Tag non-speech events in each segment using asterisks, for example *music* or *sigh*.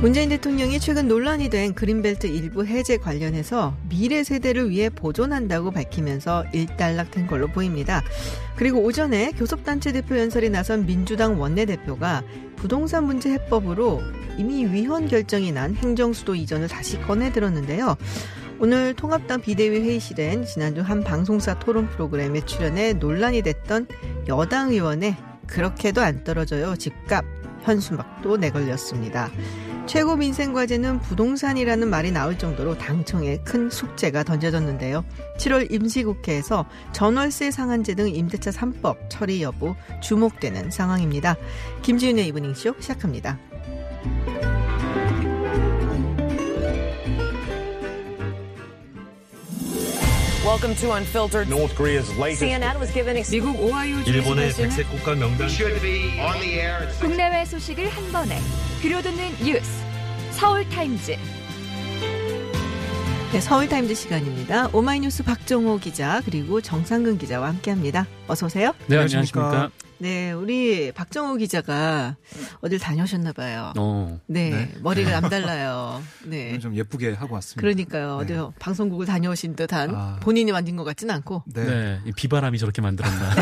문재인 대통령이 최근 논란이 된 그린벨트 일부 해제 관련해서 미래 세대를 위해 보존한다고 밝히면서 일단락된 걸로 보입니다. 그리고 오전에 교섭단체 대표 연설에 나선 민주당 원내대표가 부동산 문제 해법으로 이미 위헌 결정이 난 행정수도 이전을 다시 꺼내 들었는데요. 오늘 통합당 비대위 회의실엔 지난주 한 방송사 토론 프로그램에 출연해 논란이 됐던 여당 의원의 그렇게도 안 떨어져요 집값 현수막도 내걸렸습니다. 최고 민생 과제는 부동산이라는 말이 나올 정도로 당청에 큰 숙제가 던져졌는데요. 7월 임시국회에서 전월세 상한제 등 임대차 3법 처리 여부 주목되는 상황입니다. 김지윤의 이브닝쇼 시작합니다. Welcome to Unfiltered. North Korea's latest CNN was given 미국 오하이오 일본의 백색 국가 명단 should be on the air at 국내외 소식을 한 번에 들려듣는 뉴스 서울 타임즈 네, 서울 타임즈 시간입니다. 오마이뉴스 박정호 기자 그리고 정상근 기자와 함께합니다. 어서 오세요. 네, 안녕하십니까. 네, 우리 박정호 기자가 어딜 다녀오셨나 봐요. 어, 네, 머리가 남달라요. 네. 오늘 좀 예쁘게 하고 왔습니다. 그러니까요. 네. 어디 방송국을 다녀오신 듯한 아. 본인이 만든 것 같진 않고. 네. 네. 이 비바람이 저렇게 만들었나. *laughs*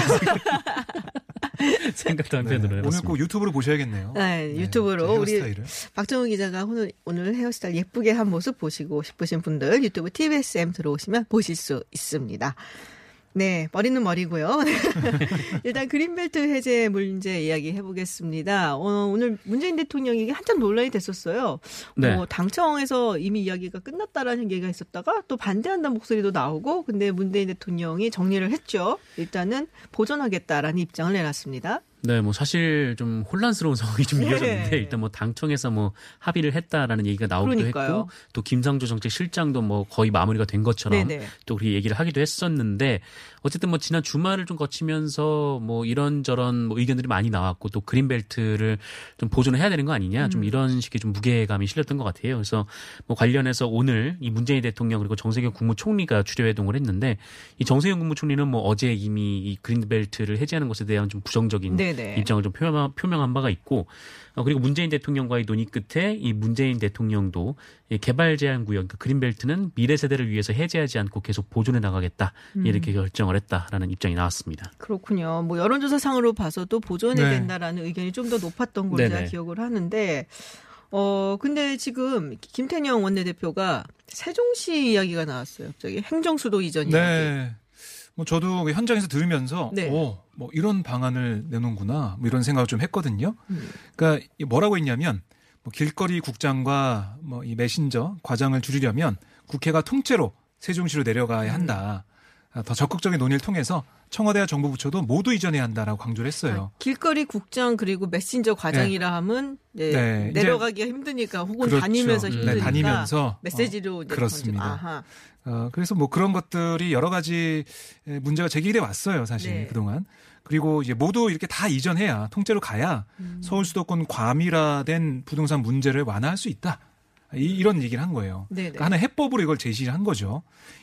생각도 네. 한편으로 오늘 해봤습니다. 꼭 유튜브로 보셔야겠네요. 네, 네, 유튜브로 제 우리. 박정우 기자가 오늘 오늘 헤어스타일 예쁘게 한 모습 보시고 싶으신 분들 유튜브 TBSM 들어오시면 보실 수 있습니다. 네, 머리는 머리고요. *laughs* 일단 그린벨트 해제 문제 이야기 해보겠습니다. 어, 오늘 문재인 대통령이 한참 논란이 됐었어요. 네. 뭐 당청에서 이미 이야기가 끝났다라는 얘기가 있었다가 또 반대한다는 목소리도 나오고, 근데 문재인 대통령이 정리를 했죠. 일단은 보존하겠다라는 입장을 내놨습니다. 네, 뭐 사실 좀 혼란스러운 *laughs* 상황이 좀 네. 이어졌는데 일단 뭐 당청에서 뭐 합의를 했다라는 얘기가 나오기도 그러니까요. 했고 또 김상조 정책실장도 뭐 거의 마무리가 된 것처럼 네네. 또 그렇게 얘기를 하기도 했었는데 어쨌든 뭐 지난 주말을 좀 거치면서 뭐 이런저런 뭐 의견들이 많이 나왔고 또 그린벨트를 좀 보존을 해야 되는 거 아니냐 음. 좀 이런 식의 좀 무게감이 실렸던 것 같아요. 그래서 뭐 관련해서 오늘 이 문재인 대통령 그리고 정세균 국무총리가 주례회동을 했는데 이 정세균 국무총리는 뭐 어제 이미 이 그린벨트를 해제하는 것에 대한 좀 부정적인 네네. 입장을 좀 표명, 표명한 바가 있고 어, 그리고 문재인 대통령과의 논의 끝에 이 문재인 대통령도 이 개발 제한 구역 그 그린벨트는 미래 세대를 위해서 해제하지 않고 계속 보존해 나가겠다 음. 이렇게 결정을 했다라는 입장이 나왔습니다. 그렇군요. 뭐 여론조사상으로 봐서도 보존해야 네. 된다라는 의견이 좀 더 높았던 걸로 제가. 기억을 하는데, 어 근데 지금 김태년 원내대표가 세종시 이야기가 나왔어요. 갑자기 행정수도 이전 이야기. 네. 뭐 저도 그 현장에서 들으면서 네. 어, 뭐 이런 방안을 내놓는구나. 뭐 이런 생각을 좀 했거든요. 음. 그러니까 이 뭐라고 했냐면 뭐 길거리 국장과 뭐 이 메신저 과장을 줄이려면 국회가 통째로 세종시로 내려가야 한다. 아, 더 적극적인 논의를 통해서 청와대와 정부 부처도 모두 이전해야 한다라고 강조를 했어요. 아, 길거리 국장 그리고 메신저 과장이라 하면 네, 네, 내려가기가 힘드니까 혹은 그렇죠. 다니면서 네, 힘드니까 다니면서 메시지로 이제 그렇습니다. 어, 그래서 뭐 그런 것들이 여러 가지 에, 문제가 제기돼 왔어요, 사실 네. 그동안. 그리고 이제 모두 이렇게 다 이전해야 통째로 가야 음. 서울 수도권 과밀화된 부동산 문제를 완화할 수 있다. 이, 이런 얘기를 한 거예요. 네네. 그러니까 하나의 해법으로 이걸 제시를 한 거죠.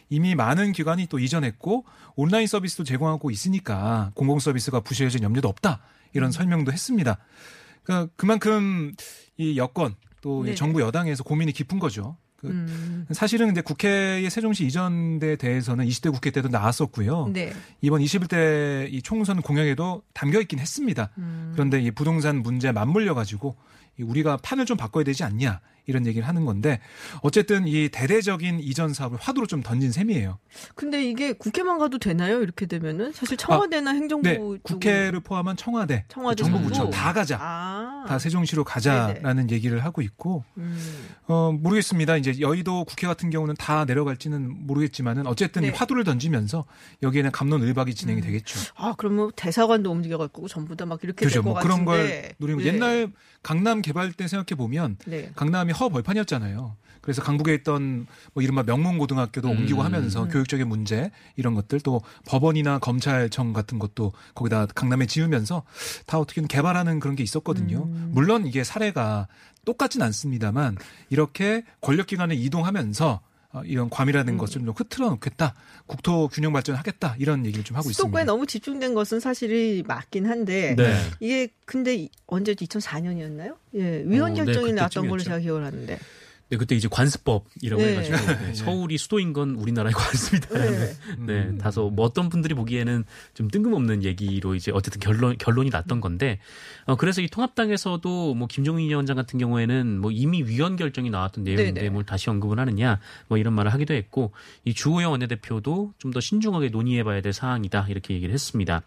이미 많은 기관이 또 이전했고 온라인 서비스도 제공하고 있으니까 공공 서비스가 부실해질 염려도 없다. 음. 이런 설명도 했습니다. 그러니까 그만큼 이 여권 또이 네네. 정부 여당에서 고민이 깊은 거죠. 그 음. 사실은 근데 국회의 세종시 이전에 대해서는 20대 국회 때도 나왔었고요. 네. 이번 21대 이 총선 공약에도 담겨 있긴 했습니다. 음. 그런데 이 부동산 문제 맞물려 가지고 우리가 판을 좀 바꿔야 되지 않냐 이런 얘기를 하는 건데 어쨌든 이 대대적인 이전 사업을 화두로 좀 던진 셈이에요. 근데 이게 국회만 가도 되나요? 이렇게 되면은 사실 청와대나 행정부 네, 국회를 포함한 청와대, 청와대 정부? 부처 다 가자. 아. 다 세종시로 가자라는 얘기를 하고 있고 음. 어 모르겠습니다. 이제 여의도 국회 같은 경우는 다 내려갈지는 모르겠지만은 어쨌든 네. 화두를 던지면서 여기에는 감론을박이 진행이 음. 되겠죠. 아, 그러면 대사관도 움직여갖고 전부 다 막 이렇게 그죠. 것뭐 그런. 걸 노리는 거. 네. 옛날 강남 개발 때 생각해 보면 네. 강남이 허 벌판이었잖아요. 그래서 강북에 있던 뭐 이른바 명문고등학교도 음. 옮기고 하면서 교육적인 문제 이런 것들 또 법원이나 검찰청 같은 것도 거기다 강남에 지으면서 다 어떻게든 개발하는 그런 게 있었거든요. 물론 이게 사례가 똑같진 않습니다만 이렇게 권력기관을 이동하면서 어, 이런 과밀화된 것을 좀 흐트러 놓겠다. 국토 균형 발전하겠다. 이런 얘기를 좀 하고 수도권에 있습니다. 너무 집중된 것은 사실이 맞긴 한데 네. 이게 근데 이- 언제 2004년이었나요? 예, 위헌 어, 네, 결정이 나왔던 걸로. 제가 기억을 하는데. 네, 그때 이제 관습법이라고 네. 해가지고 네, 서울이 수도인 건 우리나라의 *laughs* 관습이다라는 네. 네, 다소 뭐 어떤 분들이 보기에는 좀 뜬금없는 얘기로 이제 어쨌든 결론 결론이 났던 건데 어 그래서 이 통합당에서도 뭐 김종인 위원장 같은 경우에는 뭐 이미 위헌 결정이 나왔던 내용인데 네네. 뭘 다시 언급을 하느냐 뭐 이런 말을 하기도 했고 이 주호영 원내대표도 좀 더 신중하게 논의해봐야 될 사항이다 이렇게 얘기를 했습니다.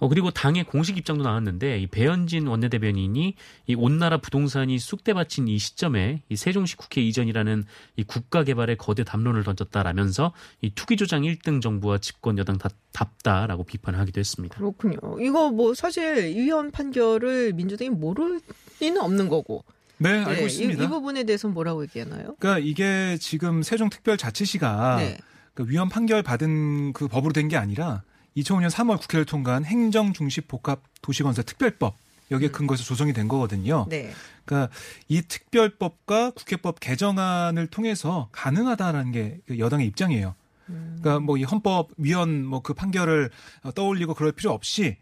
어, 그리고 당의 공식 입장도 나왔는데, 이 배현진 원내대변인이 이 온나라 부동산이 쑥대밭인 이 시점에 이 세종시 국회 이전이라는 이 국가 개발의 거대 담론을 던졌다라면서 이 투기 조장 1등 정부와 집권 여당 다, 답다라고 비판을 하기도 했습니다. 그렇군요. 이거 뭐 사실 위헌 판결을 민주당이 모를 리는 없는 거고. 네, 알고 네, 이, 있습니다. 이 부분에 대해서는 뭐라고 얘기하나요? 그러니까 이게 지금 세종특별자치시가 네. 그 위헌 판결 받은 그 법으로 된 게 아니라 2005년 3월 국회를 통과한 행정중시복합 도시건설 특별법 여기에 근거해서 조성이 된 거거든요. 음. 네. 그러니까 이 특별법과 국회법 개정안을 통해서 가능하다라는 게그 여당의 입장이에요. 음. 그러니까 뭐 이 헌법 위헌 뭐그 판결을 떠올리고 그럴 필요 없이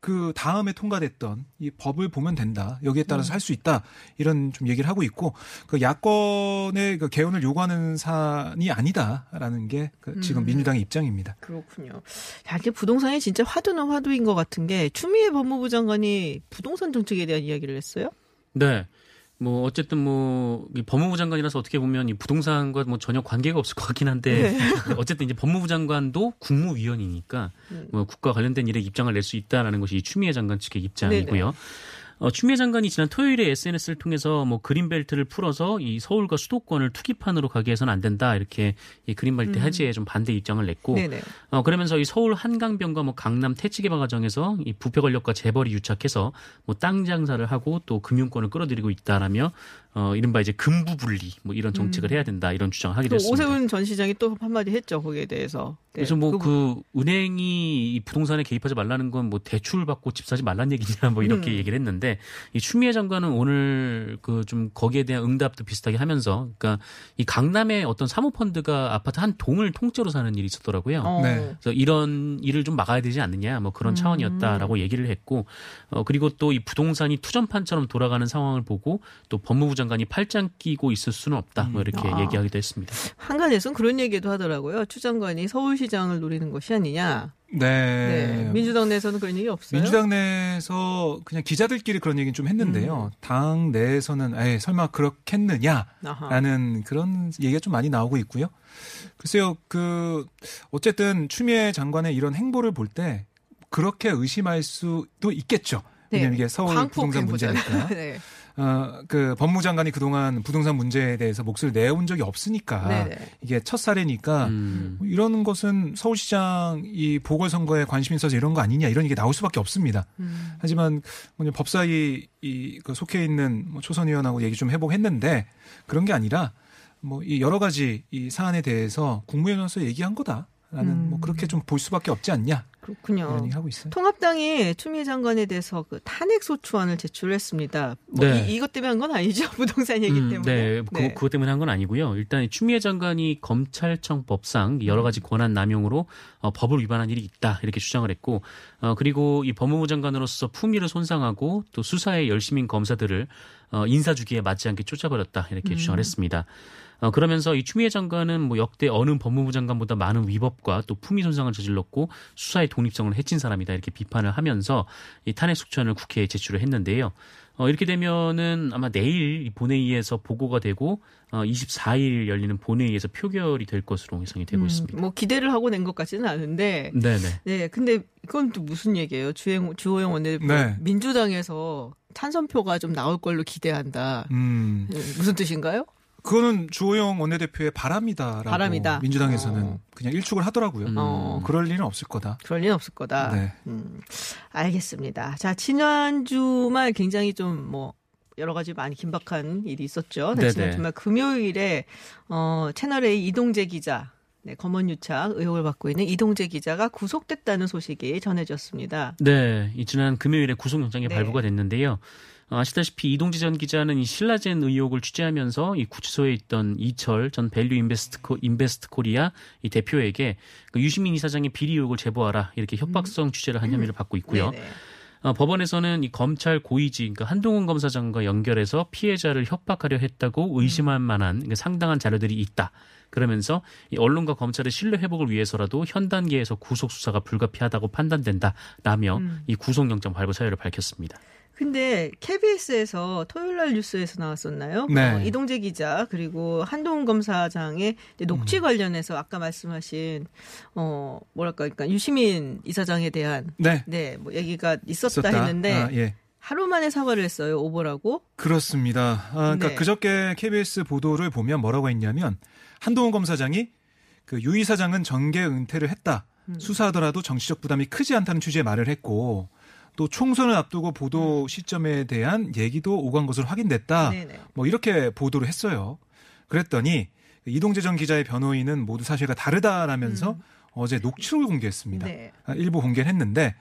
그 다음에 통과됐던 이 법을 보면 된다. 여기에 따라서 할 수 있다. 이런 좀 얘기를 하고 있고 그 야권의 그 개헌을 요구하는 사안이 아니다라는 게 그 지금 음. 민주당의 입장입니다. 그렇군요. 야, 이게 부동산이 진짜 화두는 화두인 것 같은 게 추미애 법무부 장관이 부동산 정책에 대한 이야기를 했어요. 네. 뭐 어쨌든 뭐이 법무부 장관이라서 어떻게 보면 이 부동산과 뭐 전혀 관계가 없을 것 같긴 한데 네. *laughs* 어쨌든 이제 법무부 장관도 국무위원이니까 음. 뭐 국가 관련된 일에 입장을 낼 수 있다라는 것이 이 추미애 장관 측의 입장이고요. 어, 추미애 장관이 지난 토요일에 SNS를 통해서 뭐 그린벨트를 풀어서 이 서울과 수도권을 투기판으로 가게 해서는 안 된다 이렇게 이 그린벨트 해제에 좀 반대 입장을 냈고 음. 네네. 어, 그러면서 이 서울 한강변과 뭐 강남 태치 개발 과정에서 이 부패 권력과 재벌이 유착해서 뭐 땅 장사를 하고 또 금융권을 끌어들이고 있다라며 어, 이른바 이제 금부 분리 뭐 이런 정책을 해야 된다 이런 주장을 했습니다. 음. 오세훈 전 시장이 또 한마디 했죠 거기에 대해서. 네. 그래서 뭐그 그 은행이 이 부동산에 개입하지 말라는 건 뭐 대출 받고 집 사지 말란 얘기냐 뭐 이렇게 음. 얘기를 했는데 이 추미애 장관은 오늘 그 좀 거기에 대한 응답도 비슷하게 하면서 그러니까 이 강남에 어떤 사모펀드가 아파트 한 동을 통째로 사는 일이 있었더라고요. 어. 네. 그래서 이런 일을 좀 막아야 되지 않느냐 뭐 그런 음. 차원이었다라고 얘기를 했고 어 그리고 또 이 부동산이 투전판처럼 돌아가는 상황을 보고 또 법무부 장관이 팔짱 끼고 있을 수는 없다 뭐 이렇게 아. 얘기하기도 했습니다. 한간에서는 그런 얘기도 하더라고요. 추 장관이 서울시장을 노리는 것이 아니냐. 네. 네. 민주당 내에서는 그런 얘기 없어요. 민주당 내에서 그냥 기자들끼리 그런 얘기는 좀 했는데요. 당 내에서는 에이, 설마 그렇겠느냐라는 아하. 그런 얘기가 좀 많이 나오고 있고요. 글쎄요, 그 어쨌든 추미애 장관의 이런 행보를 볼 때 그렇게 의심할 수도 있겠죠. 왜냐면 이게 서울 부동산. 문제니까. *laughs* 네. 어, 그 법무장관이 그동안 부동산 문제에 대해서 목소리를 내온 적이 없으니까 네네. 이게 첫 사례니까 음. 뭐 이런 것은 서울시장 이 보궐선거에 관심 있어서 이런 거 아니냐 이런 얘기 나올 수밖에 없습니다. 음. 하지만 법사위 이그 속해 있는 뭐 초선 의원하고 얘기 좀 해보고 했는데 그런 게 아니라 뭐 이 여러 가지 이 사안에 대해서 국무위원으로서 얘기한 거다 라는 음. 뭐 그렇게 좀 볼 수밖에 없지 않냐 그렇군요. 얘기 하고 있어요. 통합당이 추미애 장관에 대해서 그 탄핵 소추안을 제출했습니다. 뭐 네. 이, 이것 때문에 한 건 아니죠. *laughs* 부동산 얘기 음, 때문에. 네, 그, 그것 때문에 한 건 아니고요. 일단 이 추미애 장관이 검찰청 법상 여러 가지 권한 남용으로 어, 법을 위반한 일이 있다 이렇게 주장을 했고, 어, 그리고 이 법무부 장관으로서 품위를 손상하고 또 수사에 열심인 검사들을 어, 인사 주기에 맞지 않게 쫓아버렸다 이렇게 주장을 했습니다. 어, 그러면서 이 추미애 장관은 뭐 역대 어느 법무부 장관보다 많은 위법과 또 품위 손상을 저질렀고 수사의 독립성을 해친 사람이다 이렇게 비판을 하면서 이 탄핵 속전을 국회에 제출을 했는데요. 어, 이렇게 되면은 아마 내일 이 본회의에서 보고가 되고 어, 24일 열리는 본회의에서 표결이 될 것으로 예상이 되고 음, 있습니다. 뭐 기대를 하고 낸 것 같지는 않은데. 네네. 네, 근데 이건 또 무슨 얘기예요? 주행, 주호영 원내대표 네. 민주당에서 찬선표가 좀 나올 걸로 기대한다. 음, 네, 무슨 뜻인가요? 그거는 주호영 원내대표의 바람이다라고 바람이다. 민주당에서는 어. 그냥 일축을 하더라고요. 음. 어. 그럴 일은 없을 거다. 그럴 리는 없을 거다. 네. 음, 알겠습니다. 자, 지난 주 말 굉장히 좀 뭐 여러 가지 많이 긴박한 일이 있었죠. 네네. 하지만 정말 금요일에 어, 채널A 이동재 기자 네, 검언유착 의혹을 받고 있는 이동재 기자가 구속됐다는 소식이 전해졌습니다. 네, 이 지난 금요일에 구속영장이 네. 발부가 됐는데요. 어, 아시다시피 이동재 전 기자는 이 신라젠 의혹을 취재하면서 이 구치소에 있던 이철 전 밸류 인베스트, 코, 인베스트 코리아 이 대표에게 그 유시민 이사장의 비리 의혹을 제보하라 이렇게 협박성 취재를 한 혐의를 받고 있고요. 음. 네네. 어, 법원에서는 이 검찰 고위직, 그러니까 한동훈 검사장과 연결해서 피해자를 협박하려 했다고 의심할 만한 그 상당한 자료들이 있다. 그러면서 이 언론과 검찰의 신뢰 회복을 위해서라도 현 단계에서 구속 수사가 불가피하다고 판단된다라며 음. 이 구속영장 발부 사유를 밝혔습니다. 근데 KBS에서 토요일 날 뉴스에서 나왔었나요? 네. 어, 이동재 기자 그리고 한동훈 검사장의 녹취 관련해서 아까 말씀하신 어 뭐랄까 그러니까 유시민 이사장에 대한 네. 네 뭐 얘기가 있었다, 있었다. 했는데 아, 예. 하루 만에 사과를 했어요 오보라고. 그렇습니다. 아, 그러니까 네. 그저께 KBS 보도를 보면 뭐라고 했냐면 한동훈 검사장이 그 유 이사장은 정계 은퇴를 했다. 음. 수사하더라도 정치적 부담이 크지 않다는 취지의 말을 했고 또 총선을 앞두고 보도 시점에 대한 얘기도 오간 것으로 확인됐다. 음. 네네. 뭐 이렇게 보도를 했어요. 그랬더니 이동재 전 기자의 변호인은 모두 사실과 다르다라면서 어제 녹취록을 공개했습니다. 음. 네. 아, 일부 공개를 했는데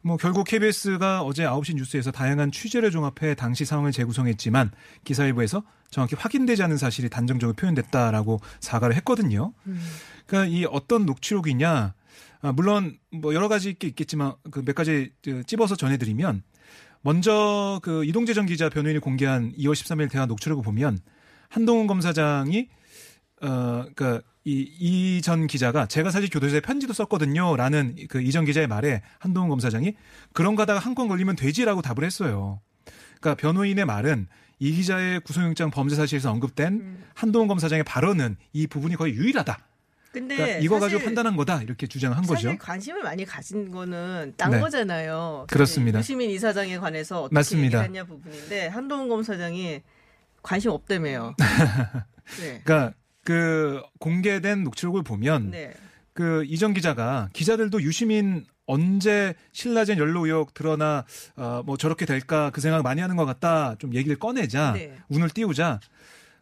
뭐 결국 KBS가 어제 9시 뉴스에서 다양한 취재를 종합해 당시 상황을 재구성했지만 기사 일부에서 정확히 확인되지 않은 사실이 단정적으로 표현됐다라고 사과를 했거든요. 음. 그러니까 이 어떤 녹취록이냐 아, 물론 뭐 여러 가지 있- 있겠지만 그 몇 가지 저, 찝어서 전해드리면 먼저 그 이동재 전 기자 변호인이 공개한 2월 13일 대화 녹취록을 보면 한동훈 검사장이 어 그러니까 이 이 전 기자가 제가 사실 교도소에 편지도 썼거든요라는 그 이 전 기자의 말에 한동훈 검사장이 그런 가다가 한 건 걸리면 되지라고 답을 했어요. 그러니까 변호인의 말은 이 기자의 구속영장 범죄 사실에서 언급된 음. 한동훈 검사장의 발언은 이 부분이 거의 유일하다. 근데 그러니까 이거 가지고 사실- 판단한 거다 이렇게 주장한 거죠. 사실 관심을 많이 가진 거는 딴 네. 거잖아요. 그렇습니다. 유시민 이사장에 관해서 어떻게 맞습니다. 얘기를 했냐 부분인데 한동훈 검사장이 관심 없다며요. *laughs* 네. 그러니까 그 공개된 녹취록을 보면 네. 그 이전 기자가 기자들도 유시민 언제 신라젠 연루 의혹 드러나 어, 뭐 저렇게 될까 그 생각 많이 하는 것 같다 좀 얘기를 꺼내자 네. 운을 띄우자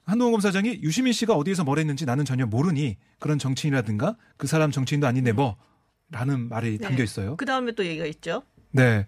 한동훈 검사장이 유시민 씨가 어디에서 뭘 했는지 나는 전혀 모르니 그런 정치인이라든가 그 사람 정치인도 아닌데 뭐 라는 말이 네. 담겨 있어요. 그 다음에 또 얘기가 있죠. 네.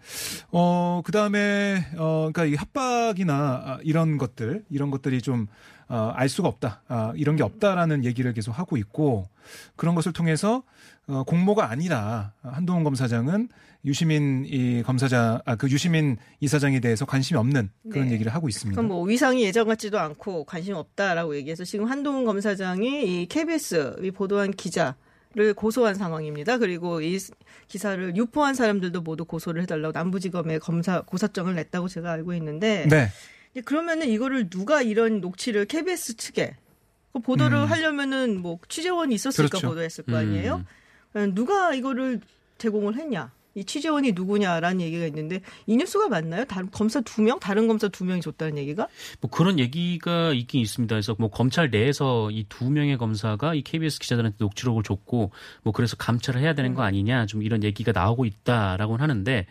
어, 그 다음에, 어, 그니까 이 협박이나 아, 이런 것들, 이런 것들이 좀, 어, 알 수가 없다. 아, 이런 게 없다라는 얘기를 계속 하고 있고, 그런 것을 통해서, 어, 공모가 아니라 한동훈 검사장은 유시민 이 검사장, 아, 그 유시민 이사장에 대해서 관심이 없는 그런 네. 얘기를 하고 있습니다. 그럼 뭐 위상이 예전 같지도 않고 관심 없다라고 얘기해서 지금 한동훈 검사장이 이 KBS 이 보도한 기자 를 고소한 상황입니다. 그리고 이 기사를 유포한 사람들도 모두 고소를 해달라고 남부지검에 검사 고사장을 냈다고 제가 알고 있는데 네. 이제 그러면은 이거를 누가 이런 녹취를 KBS 측에 그 보도를 음. 하려면은 뭐 취재원이 있었을까 그렇죠. 보도했을 거 아니에요? 음. 누가 이거를 제공을 했냐? 이 취재원이 누구냐라는 얘기가 있는데 이 뉴스가 맞나요? 다른 검사 두 명, 다른 검사 두 명이 줬다는 얘기가? 뭐 그런 얘기가 있긴 있습니다. 그래서 뭐 검찰 내에서 이 두 명의 검사가 이 KBS 기자들한테 녹취록을 줬고 뭐 그래서 감찰을 해야 되는 거 아니냐 좀 이런 얘기가 나오고 있다라고는 하는데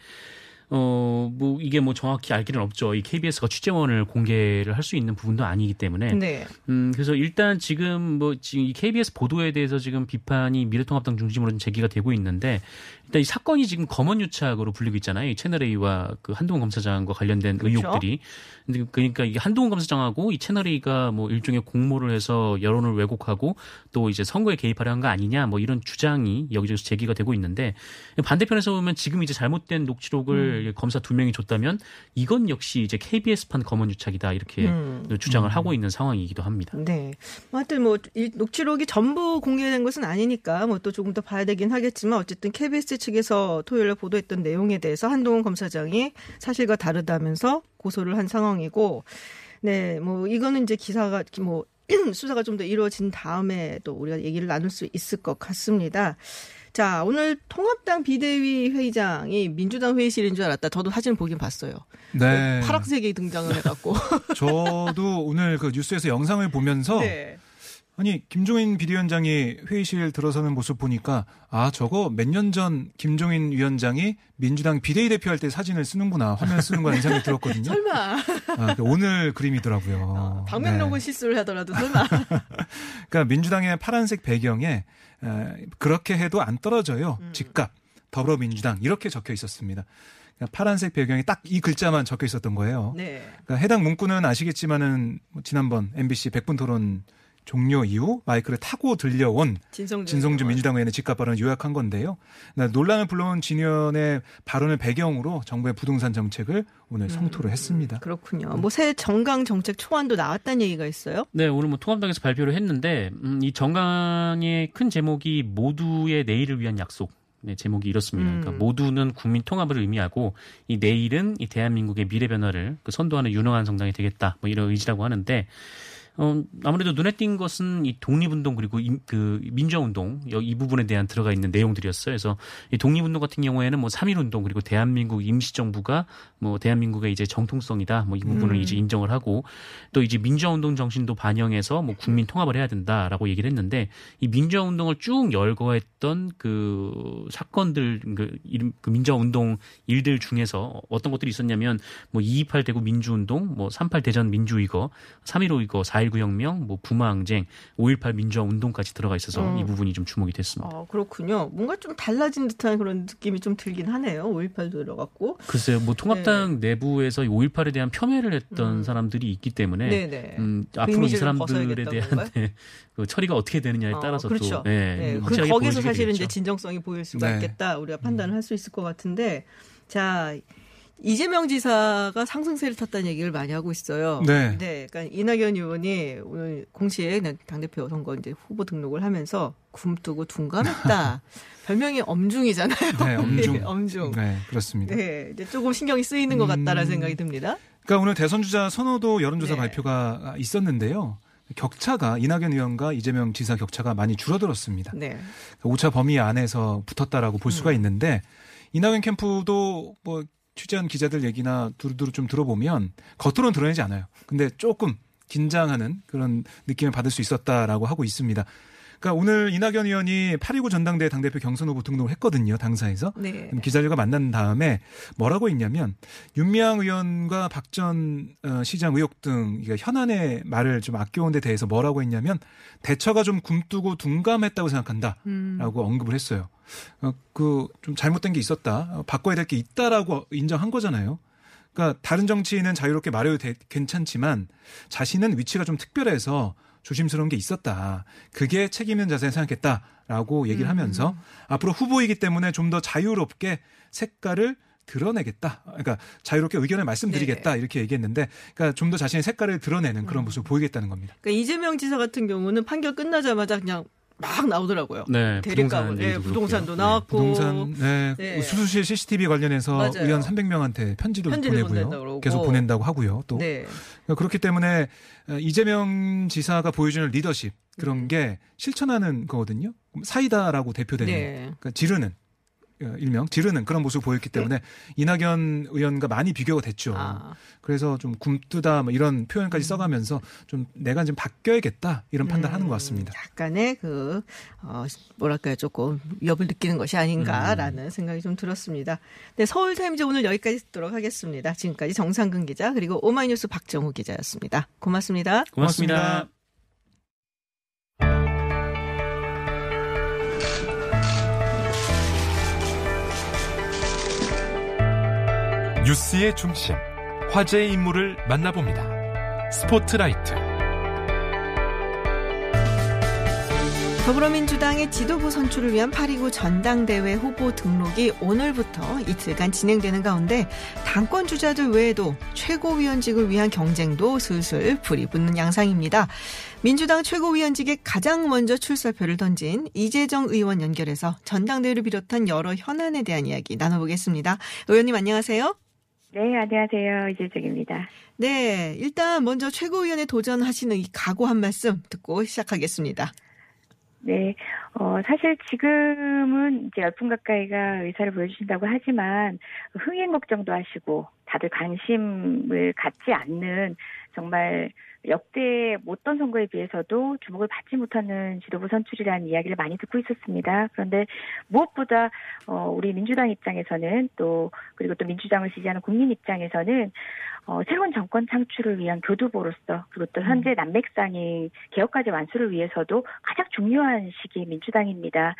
어 뭐 이게 뭐 정확히 알기는 없죠. 이 KBS가 취재원을 공개를 할 수 있는 부분도 아니기 때문에 네. 음, 그래서 일단 지금 뭐 지금 이 KBS 보도에 대해서 지금 비판이 미래통합당 중심으로 좀 제기가 되고 있는데 일단 이 사건이 지금 검언 유착으로 불리고 있잖아요. 이 채널 A와 그 한동훈 검사장과 관련된 그렇죠. 의혹들이. 근데 그러니까 이게 한동훈 검사장하고 이 채널 A가 뭐 일종의 공모를 해서 여론을 왜곡하고 또 이제 선거에 개입하려 한 거 아니냐 뭐 이런 주장이 여기저기서 제기가 되고 있는데 반대편에서 보면 지금 이제 잘못된 녹취록을 음. 검사 두 명이 줬다면 이건 역시 이제 KBS판 검언 유착이다 이렇게 음. 주장을 하고 있는 상황이기도 합니다. 네. 뭐 하여튼 뭐 이 녹취록이 전부 공개된 것은 아니니까 뭐 또 조금 더 봐야 되긴 하겠지만 어쨌든 KBS 측에서 토요일에 보도했던 내용에 대해서 한동훈 검사장이 사실과 다르다면서 고소를 한 상황이고 네, 뭐 이거는 이제 기사가 뭐 *clears throat* 수사가 좀 더 이루어진 다음에 또 우리가 얘기를 나눌 수 있을 것 같습니다. 자, 오늘 통합당 비대위 회의장이 민주당 회의실인 줄 알았다. 저도 사진 보긴 봤어요. 네. 파란색이 등장을 해갖고. *laughs* 저도 오늘 그 뉴스에서 영상을 보면서 네. 아니 김종인 비대위원장이 회의실 들어서는 모습 보니까 아 저거 몇 년 전 김종인 위원장이 민주당 비대위 대표할 때 사진을 쓰는구나 화면 쓰는 거라는 생각이 들었거든요. 설마 아, 그러니까 오늘 그림이더라고요. 어, 방면 로고 네. 실수를 하더라도 설마. *laughs* 그러니까 민주당의 파란색 배경에 에, 그렇게 해도 안 떨어져요. 음. 집값 더불어민주당 이렇게 적혀 있었습니다. 그러니까 파란색 배경에 딱 이 글자만 적혀 있었던 거예요. 네. 그러니까 해당 문구는 아시겠지만은 뭐 지난번 MBC 백분 토론 종료 이후 마이크를 타고 들려온 진성준. 진성준 의원. 민주당 의원의 집값 발언을 요약한 건데요. 그러니까 논란을 불러온 진 의원의 발언을 배경으로 정부의 부동산 정책을 오늘 성토를 했습니다. 그렇군요. 뭐 새 정강 정책 초안도 나왔다는 얘기가 있어요. 네, 오늘 뭐 통합당에서 발표를 했는데 음, 이 정강의 큰 제목이 모두의 내일을 위한 약속. 네, 제목이 이렇습니다. 음. 그러니까 모두는 국민 통합을 의미하고 이 내일은 이 대한민국의 미래 변화를 그 선도하는 유능한 정당이 되겠다. 뭐 이런 의지라고 하는데 어, 아무래도 눈에 띈 것은 이 독립운동 그리고 임- 그 민주화운동 여- 이 부분에 대한 들어가 있는 내용들이었어요. 그래서 이 독립운동 같은 경우에는 뭐 3.1운동 그리고 대한민국 임시정부가 뭐 대한민국의 이제 정통성이다 뭐 이 부분을 음. 이제 인정을 하고 또 이제 민주화운동 정신도 반영해서 뭐 국민 통합을 해야 된다라고 얘기를 했는데 이 민주화운동을 쭉 열거했던 그 사건들 그, 그 민주화운동 일들 중에서 어떤 것들이 있었냐면 뭐228 대구 민주운동, 뭐38 대전 민주의거, 3.15 의거, 4.19 혁명, 뭐 부마항쟁, 5.18 민주화 운동까지 들어가 있어서 음. 이 부분이 좀 주목이 됐습니다. 아, 그렇군요. 뭔가 좀 달라진 듯한 그런 느낌이 좀 들긴 하네요. 5.18도 들어갔고. 글쎄요, 뭐 통합당 내부에서 5.18에 대한 폄훼를 했던 음. 사람들이 있기 때문에 네네. 음, 앞으로 이 사람들에 대한? 네, 그 처리가 어떻게 되느냐에 어, 따라서 그렇죠. 또 네, 네, 그 거기서 사실은 이제 되겠죠. 진정성이 보일 수가 네. 있겠다. 우리가 판단을 할 수 있을 것 같은데, 자 이재명 지사가 상승세를 탔다는 얘기를 많이 하고 있어요. 네. 그러니까 이낙연 의원이 오늘 공식 당대표 선거 이제 후보 등록을 하면서 굼뜨고 둔감했다. *laughs* 별명이 엄중이잖아요. 네, 엄중. *laughs* 엄중. 네, 그렇습니다. 네, 이제 조금 신경이 쓰이는 것 같다라는 음. 생각이 듭니다. 그러니까 오늘 대선 주자 선호도 여론조사 네. 발표가 있었는데요. 격차가 이낙연 의원과 이재명 지사 격차가 많이 줄어들었습니다. 네. 오차 범위 안에서 붙었다라고 볼 수가 음. 있는데 이낙연 캠프도 뭐 취재한 기자들 얘기나 두루두루 좀 들어보면 겉으로는 드러내지 않아요. 근데 조금 긴장하는 그런 느낌을 받을 수 있었다라고 하고 있습니다. 그러니까 오늘 이낙연 의원이 8.29 전당대 당대표 경선 후보 등록을 했거든요. 당사에서. 네. 기자들과 만난 다음에 뭐라고 했냐면 윤미향 의원과 박전 어, 시장 의혹 등 현안의 말을 좀 아껴온 데 대해서 뭐라고 했냐면 대처가 좀 굼뜨고 둔감했다고 생각한다 라고 음. 언급을 했어요. 어, 그좀 잘못된 게 있었다. 어, 바꿔야 될 게 있다라고 인정한 거잖아요. 그러니까 다른 정치인은 자유롭게 말해도 되- 괜찮지만 자신은 위치가 좀 특별해서 조심스러운 게 있었다. 그게 책임 있는 자세 생각했다라고 얘기를 하면서 앞으로 후보이기 때문에 좀 더 자유롭게 색깔을 드러내겠다. 그러니까 자유롭게 의견을 말씀드리겠다 이렇게 얘기했는데, 그러니까 좀 더 자신의 색깔을 드러내는 그런 모습을 보이겠다는 겁니다. 그러니까 이재명 지사 같은 경우는 판결 끝나자마자 그냥 막 나오더라고요. 네, 부동산 네, 부동산도. 나왔고 부동산, 네, 네. 수수실 CCTV 관련해서 맞아요. 의원 300명한테 편지도 편지를 보내고요. 계속 보낸다고 하고요. 또 네. 그렇기 때문에 어, 이재명 지사가 보여주는 리더십 음. 그런 게 실천하는 거거든요. 사이다라고 대표되는 네. 그러니까 지르는 어, 일명 지르는 그런 모습을 보였기 때문에 이낙연 의원과 많이 비교가 됐죠. 아, 그래서 좀 굼뜨다 뭐 이런 표현까지 써가면서 좀 내가 좀 바뀌어야겠다 이런 판단하는 것 같습니다. 약간의 그 어, 뭐랄까요 조금 위협을 느끼는 것이 아닌가라는 생각이 좀 들었습니다. 네, 서울 타임즈 오늘 여기까지 듣도록 하겠습니다. 지금까지 정상근 기자 그리고 오마이뉴스 박정우 기자였습니다. 고맙습니다. 고맙습니다. 고맙습니다. 뉴스의 중심, 화제의 인물을 만나봅니다. 스포트라이트. 더불어민주당의 지도부 선출을 위한 8.29 전당대회 후보 등록이 오늘부터 이틀간 진행되는 가운데 당권 주자들 외에도 최고위원직을 위한 경쟁도 슬슬 불이 붙는 양상입니다. 민주당 최고위원직에 가장 먼저 출사표를 던진 이재정 의원 연결해서 전당대회를 비롯한 여러 현안에 대한 이야기 나눠보겠습니다. 의원님 안녕하세요. 네, 안녕하세요. 이재정입니다. 네, 일단 먼저 최고위원에 도전하시는 이 각오 한 말씀 듣고 시작하겠습니다. 네, 어, 사실 지금은 이제 열분 가까이가 의사를 보여주신다고 하지만 흥행 걱정도 하시고 다들 관심을 갖지 않는 정말 역대 못던 선거에 비해서도 주목을 받지 못하는 지도부 선출이라는 이야기를 많이 듣고 있었습니다. 그런데 무엇보다 어, 우리 민주당 입장에서는 또 그리고 또 민주당을 지지하는 국민 입장에서는 어, 새로운 정권 창출을 위한 교두보로서 그리고 또 현재 남맥상의 개혁까지 완수를 위해서도 가장 중요한 시기 민주당입니다.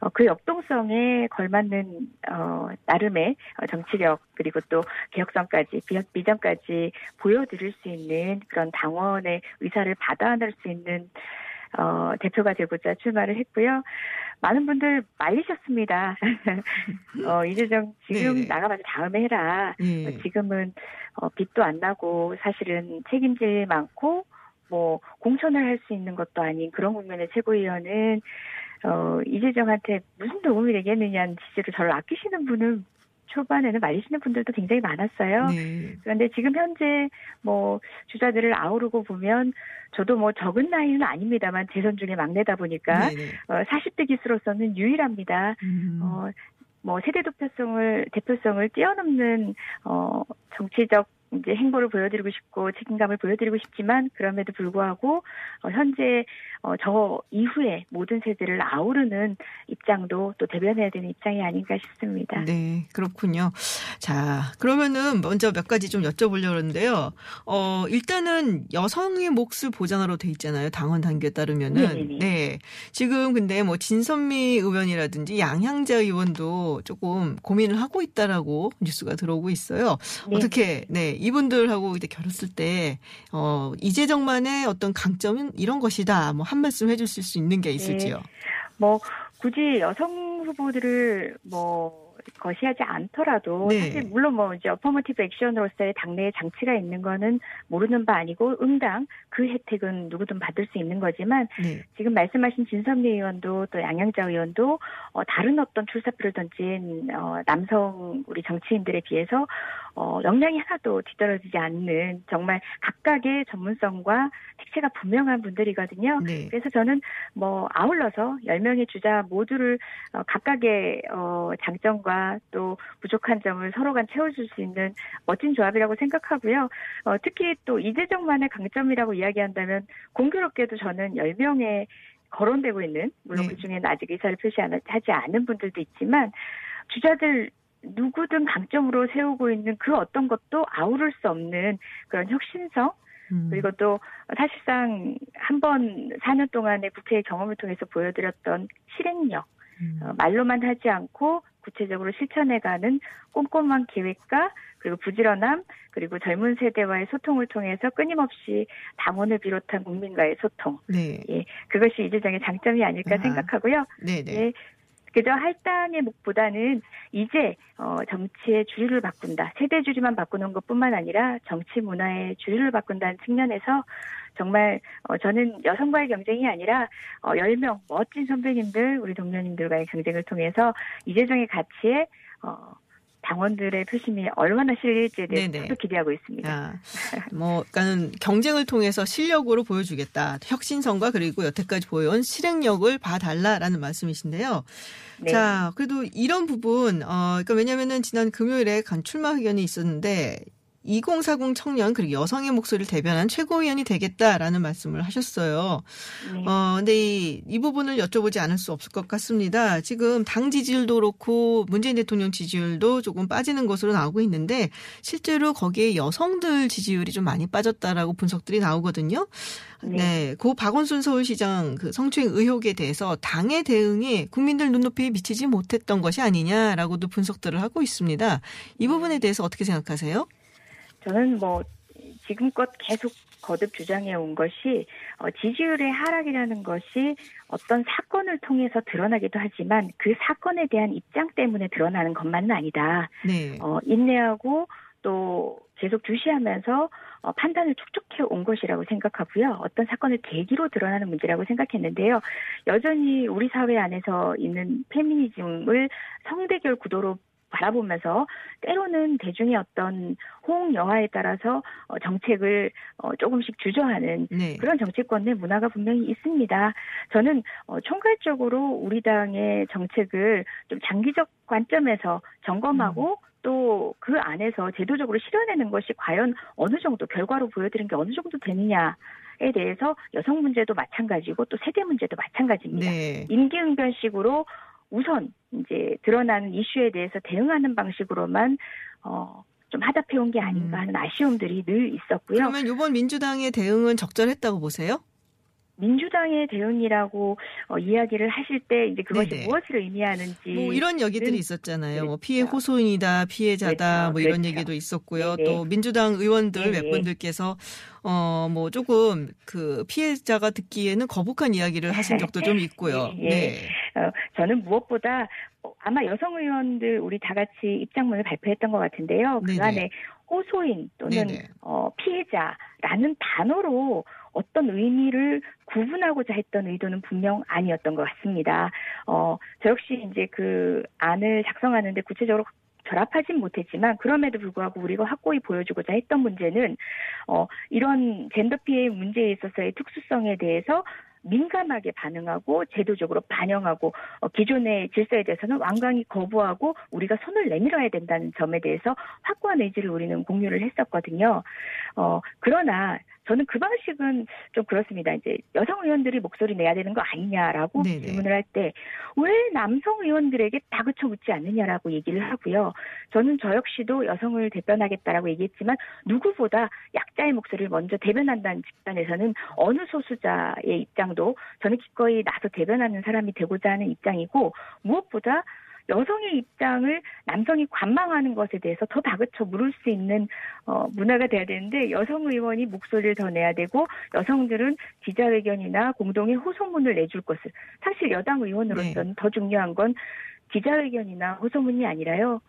어, 그 역동성에 걸맞는 어, 나름의 어, 정치력 그리고 또 개혁성까지 비- 비전까지 보여드릴 수 있는 그런 당원의 의사를 받아낼 수 있는 어, 대표가 되고자 출마를 했고요. 많은 분들 말리셨습니다. *laughs* 어, 이재정 지금 네네. 나가봐서 다음에 해라. 예. 어, 지금은 어, 빚도 안 나고 사실은 책임질 많고 뭐 공천을 할 수 있는 것도 아닌 그런 국면의 최고위원은 어, 이재정한테 무슨 도움이 되겠느냐는 지지로 저를 아끼시는 분은 초반에는 말리시는 분들도 굉장히 많았어요. 네. 그런데 지금 현재 뭐 주자들을 아우르고 보면 저도 뭐 적은 나이는 아닙니다만 대선 중에 막내다 보니까 네네. 어, 40대 기수로서는 유일합니다. 음. 어, 뭐 세대 대표성을 대표성을 뛰어넘는 어 정치적 이제 행보를 보여드리고 싶고 책임감을 보여드리고 싶지만 그럼에도 불구하고 어, 현재 어, 저 이후에 모든 세대를 아우르는 입장도 또 대변해야 되는 입장이 아닌가 싶습니다. 네, 그렇군요. 자, 그러면은 먼저 몇 가지 좀 여쭤보려고 하는데요. 어, 일단은 여성의 몫을 보장하러 돼 있잖아요. 당원 단계에 따르면은. 네네네. 네. 지금 근데 뭐 진선미 의원이라든지 양향자 의원도 조금 고민을 하고 있다라고 뉴스가 들어오고 있어요. 네. 어떻게, 네, 이분들하고 이제 결했을 때, 어, 이재정만의 어떤 강점은 이런 것이다. 뭐 한 말씀 해주실 수 있는 게 있을지요. 뭐 굳이 여성 후보들을 뭐 거시하지 않더라도 네. 사실 물론 뭐 이제 어퍼머티브 액션으로서의 당내에 장치가 있는 거는 모르는 바 아니고 응당 그 혜택은 누구든 받을 수 있는 거지만 네. 지금 말씀하신 진선미 의원도 또 양양자 의원도 어, 다른 어떤 출사표를 던진 어, 남성 우리 정치인들에 비해서 어, 역량이 하나도 뒤떨어지지 않는 정말 각각의 전문성과 특채가 분명한 분들이거든요. 네. 그래서 저는 뭐 아울러서 10명의 주자 모두를 어, 각각의 어, 장점과 또 부족한 점을 서로 간 채워줄 수 있는 멋진 조합이라고 생각하고요. 어, 특히 또 이재정만의 강점이라고 이야기한다면 공교롭게도 저는 10명의 거론되고 있는 물론 네. 그중에는 아직 의사를 표시하지 않은 분들도 있지만 주자들 누구든 강점으로 세우고 있는 그 어떤 것도 아우를 수 없는 그런 혁신성 음. 그리고 또 사실상 한 번 4년 동안의 국회의 경험을 통해서 보여드렸던 실행력, 음. 어, 말로만 하지 않고 구체적으로 실천해가는 꼼꼼한 계획과 그리고 부지런함 그리고 젊은 세대와의 소통을 통해서 끊임없이 당원을 비롯한 국민과의 소통, 네. 예, 그것이 이재정의 장점이 아닐까 아, 생각하고요. 네네. 예, 그저 할당의 목보다는 이제 어, 정치의 주류를 바꾼다. 세대 주류만 바꾸는 것뿐만 아니라 정치 문화의 주류를 바꾼다는 측면에서 정말 어, 저는 여성과의 경쟁이 아니라 어, 10명 멋진 선배님들 우리 동료님들과의 경쟁을 통해서 이재정의 가치에 어, 당원들의 표심이 얼마나 실릴지에 대해서 네네. 도 기대하고 있습니다. 아, 뭐, 그러니까는 경쟁을 통해서 실력으로 보여주겠다. 혁신성과 그리고 여태까지 보여온 실행력을 봐달라라는 말씀이신데요. 네. 자, 그래도 이런 부분, 어, 그러니까 왜냐면은 지난 금요일에 간 출마 의견이 있었는데 2040 청년 그리고 여성의 목소리를 대변한 최고위원이 되겠다라는 말씀을 하셨어요. 네. 어, 근데 이, 이 부분을 여쭤보지 않을 수 없을 것 같습니다. 지금 당 지지율도 그렇고 문재인 대통령 지지율도 조금 빠지는 것으로 나오고 있는데 실제로 거기에 여성들 지지율이 좀 많이 빠졌다라고 분석들이 나오거든요. 네. 네. 그 박원순 서울시장 그 성추행 의혹에 대해서 당의 대응이 국민들 눈높이에 미치지 못했던 것이 아니냐라고도 분석들을 하고 있습니다. 이 부분에 대해서 어떻게 생각하세요? 저는 뭐 지금껏 계속 거듭 주장해 온 것이 어, 지지율의 하락이라는 것이 어떤 사건을 통해서 드러나기도 하지만 그 사건에 대한 입장 때문에 드러나는 것만은 아니다. 네. 어, 인내하고 또 계속 주시하면서 어, 판단을 촉촉해 온 것이라고 생각하고요. 어떤 사건을 계기로 드러나는 문제라고 생각했는데요. 여전히 우리 사회 안에서 있는 페미니즘을 성대결 구도로 바라보면서 때로는 대중의 어떤 호응 여하에 따라서 어, 정책을 어, 조금씩 주저하는 네. 그런 정치권 내 문화가 분명히 있습니다. 저는 어, 총괄적으로 우리 당의 정책을 좀 장기적 관점에서 점검하고 또그 안에서 제도적으로 실현하는 것이 과연 어느 정도 결과로 보여드린 게 어느 정도 되느냐 에 대해서 여성 문제도 마찬가지고 또 세대 문제도 마찬가지입니다. 네. 임기응변식으로 우선 이제 드러나는 이슈에 대해서 대응하는 방식으로만 어, 좀 하답해 온 게 아닌가 음. 하는 아쉬움들이 늘 있었고요. 그러면 이번 민주당의 대응은 적절했다고 보세요? 민주당의 대응이라고 어, 이야기를 하실 때 이제 그것이 네네. 무엇을 의미하는지 뭐 이런 얘기들이 는 있었잖아요. 뭐 그렇죠. 피해 호소인이다, 피해자다, 그렇죠. 뭐 이런 그렇죠. 얘기도 있었고요. 네네. 또 민주당 의원들 몇 네네. 분들께서 어 뭐 조금 그 피해자가 듣기에는 거북한 이야기를 하신 적도 좀 있고요. 예, *laughs* 예. 네. 어, 저는 무엇보다 어, 아마 여성 의원들 우리 다 같이 입장문을 발표했던 것 같은데요. 그. 안에 호소인 또는. 어, 피해자라는 단어로 어떤 의미를 구분하고자 했던 의도는 분명 아니었던 것 같습니다. 어, 저 역시 이제 그 안을 작성하는데 구체적으로 결합하진 못했지만 그럼에도 불구하고 우리가 확고히 보여주고자 했던 문제는 어, 이런 젠더 피해 문제에 있어서의 특수성에 대해서 민감하게 반응하고 제도적으로 반영하고 어, 기존의 질서에 대해서는 완강히 거부하고 우리가 손을 내밀어야 된다는 점에 대해서 확고한 의지를 우리는 공유를 했었거든요. 어, 그러나 저는 그 방식은 좀 그렇습니다. 이제 여성 의원들이 목소리 내야 되는 거 아니냐라고 네네. 질문을 할 때 왜 남성 의원들에게 다그쳐 묻지 않느냐라고 얘기를 하고요. 저는 저 역시도 여성을 대변하겠다라고 얘기했지만 누구보다 약자의 목소리를 먼저 대변한다는 집단에서는 어느 소수자의 입장도 저는 기꺼이 나서 대변하는 사람이 되고자 하는 입장이고 무엇보다 여성의 입장을 남성이 관망하는 것에 대해서 더 다그쳐 물을 수 있는 어, 문화가 돼야 되는데 여성 의원이 목소리를 더 내야 되고 여성들은 기자회견이나 공동의 호소문을 내줄 것을 사실 여당 의원으로서는 더 중요한 건 기자회견이나 호소문이 아니라요.